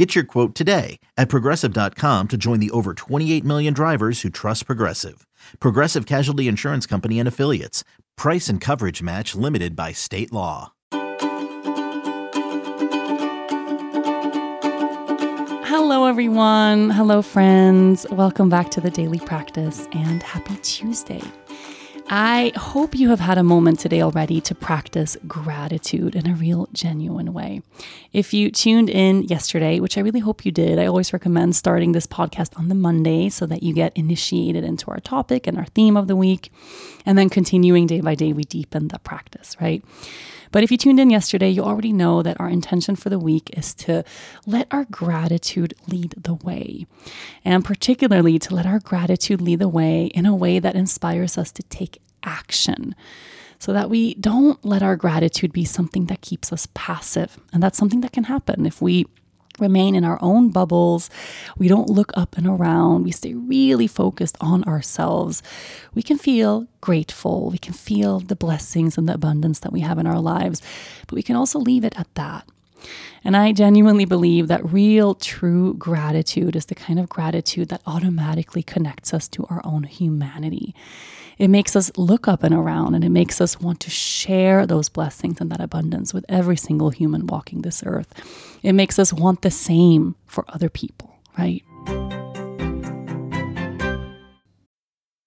Get your quote today at progressive.com to join the over 28 million drivers who trust Progressive. Progressive Casualty Insurance Company and Affiliates. Price and coverage match limited by state law. Hello, everyone. Hello, friends. Welcome back to the Daily Practice and happy Tuesday. I hope you have had a moment today already to practice gratitude in a real, genuine way. If you tuned in yesterday, which I really hope you did, I always recommend starting this podcast on the Monday so that you get initiated into our topic and our theme of the week. And then continuing day by day, we deepen the practice, right? But if you tuned in yesterday, you already know that our intention for the week is to let our gratitude lead the way. And particularly to let our gratitude lead the way in a way that inspires us to take action so that we don't let our gratitude be something that keeps us passive. And that's something that can happen if we remain in our own bubbles, we don't look up and around, we stay really focused on ourselves, we can feel grateful, we can feel the blessings and the abundance that we have in our lives, but we can also leave it at that. And I genuinely believe that real, true gratitude is the kind of gratitude that automatically connects us to our own humanity. It makes us look up and around and it makes us want to share those blessings and that abundance with every single human walking this earth. It makes us want the same for other people, right?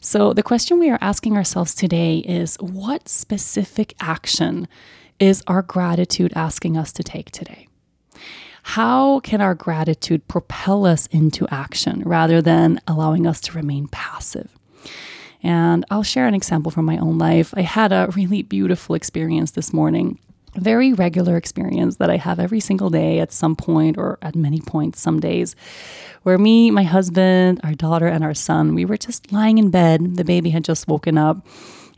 So, the question we are asking ourselves today is what specific action is our gratitude asking us to take today? How can our gratitude propel us into action rather than allowing us to remain passive? And I'll share an example from my own life. I had a really beautiful experience this morning very regular experience that I have every single day at some point or at many points some days where me, my husband, our daughter and our son, we were just lying in bed. The baby had just woken up.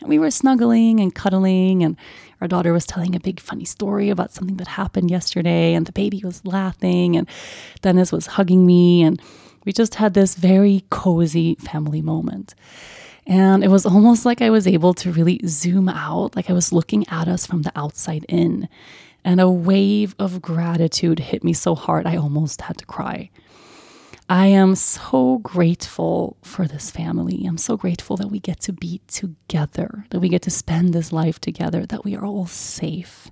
And we were snuggling and cuddling and our daughter was telling a big funny story about something that happened yesterday and the baby was laughing and Dennis was hugging me and we just had this very cozy family moment. And it was almost like I was able to really zoom out, like I was looking at us from the outside in. And a wave of gratitude hit me so hard, I almost had to cry. I am so grateful for this family. I'm so grateful that we get to be together, that we get to spend this life together, that we are all safe.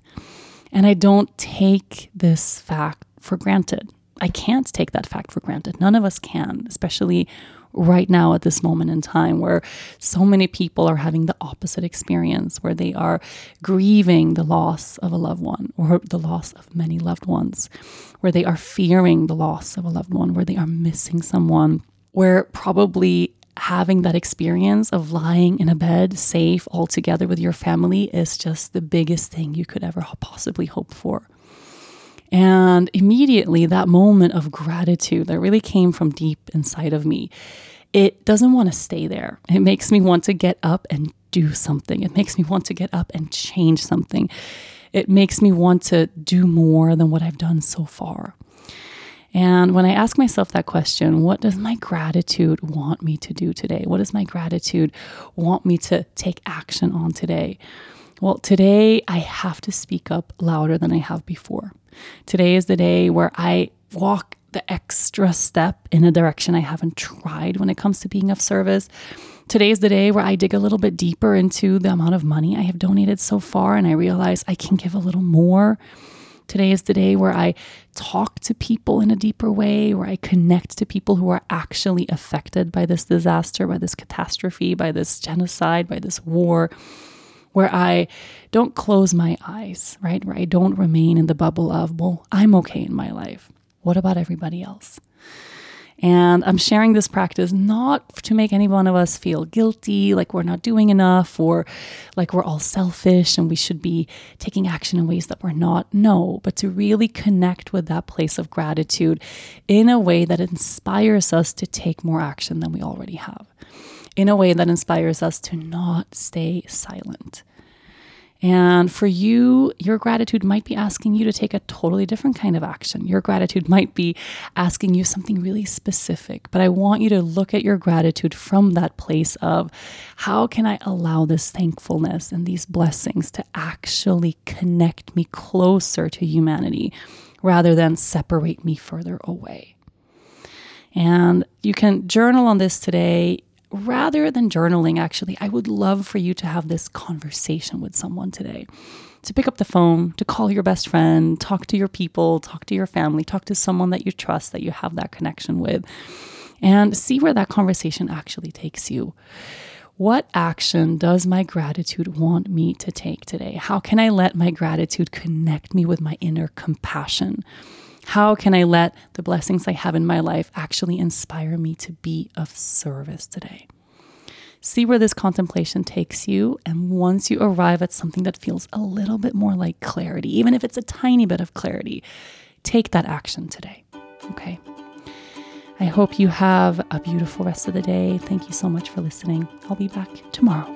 And I don't take this fact for granted. I can't take that fact for granted. None of us can, especially right now at this moment in time where so many people are having the opposite experience, where they are grieving the loss of a loved one or the loss of many loved ones, where they are fearing the loss of a loved one, where they are missing someone, where probably having that experience of lying in a bed safe all together with your family is just the biggest thing you could ever possibly hope for. And immediately, that moment of gratitude that really came from deep inside of me, it doesn't want to stay there. It makes me want to get up and do something. It makes me want to get up and change something. It makes me want to do more than what I've done so far. And when I ask myself that question, what does my gratitude want me to do today? What does my gratitude want me to take action on today? Well, today I have to speak up louder than I have before. Today is the day where I walk the extra step in a direction I haven't tried when it comes to being of service. Today is the day where I dig a little bit deeper into the amount of money I have donated so far and I realize I can give a little more. Today is the day where I talk to people in a deeper way, where I connect to people who are actually affected by this disaster, by this catastrophe, by this genocide, by this war, where I don't close my eyes, right? Where I don't remain in the bubble of, well, I'm okay in my life. What about everybody else? And I'm sharing this practice not to make any one of us feel guilty, like we're not doing enough, or like we're all selfish and we should be taking action in ways that we're not. No, but to really connect with that place of gratitude in a way that inspires us to take more action than we already have, in a way that inspires us to not stay silent. And for you, your gratitude might be asking you to take a totally different kind of action. Your gratitude might be asking you something really specific. But I want you to look at your gratitude from that place of how can I allow this thankfulness and these blessings to actually connect me closer to humanity rather than separate me further away. And you can journal on this today rather than journaling, actually, I would love for you to have this conversation with someone today. To pick up the phone, to call your best friend, talk to your people, talk to your family, talk to someone that you trust, that you have that connection with, and see where that conversation actually takes you. What action does my gratitude want me to take today? How can I let my gratitude connect me with my inner compassion? How can I let the blessings I have in my life actually inspire me to be of service today? See where this contemplation takes you. And once you arrive at something that feels a little bit more like clarity, even if it's a tiny bit of clarity, take that action today. Okay. I hope you have a beautiful rest of the day. Thank you so much for listening. I'll be back tomorrow.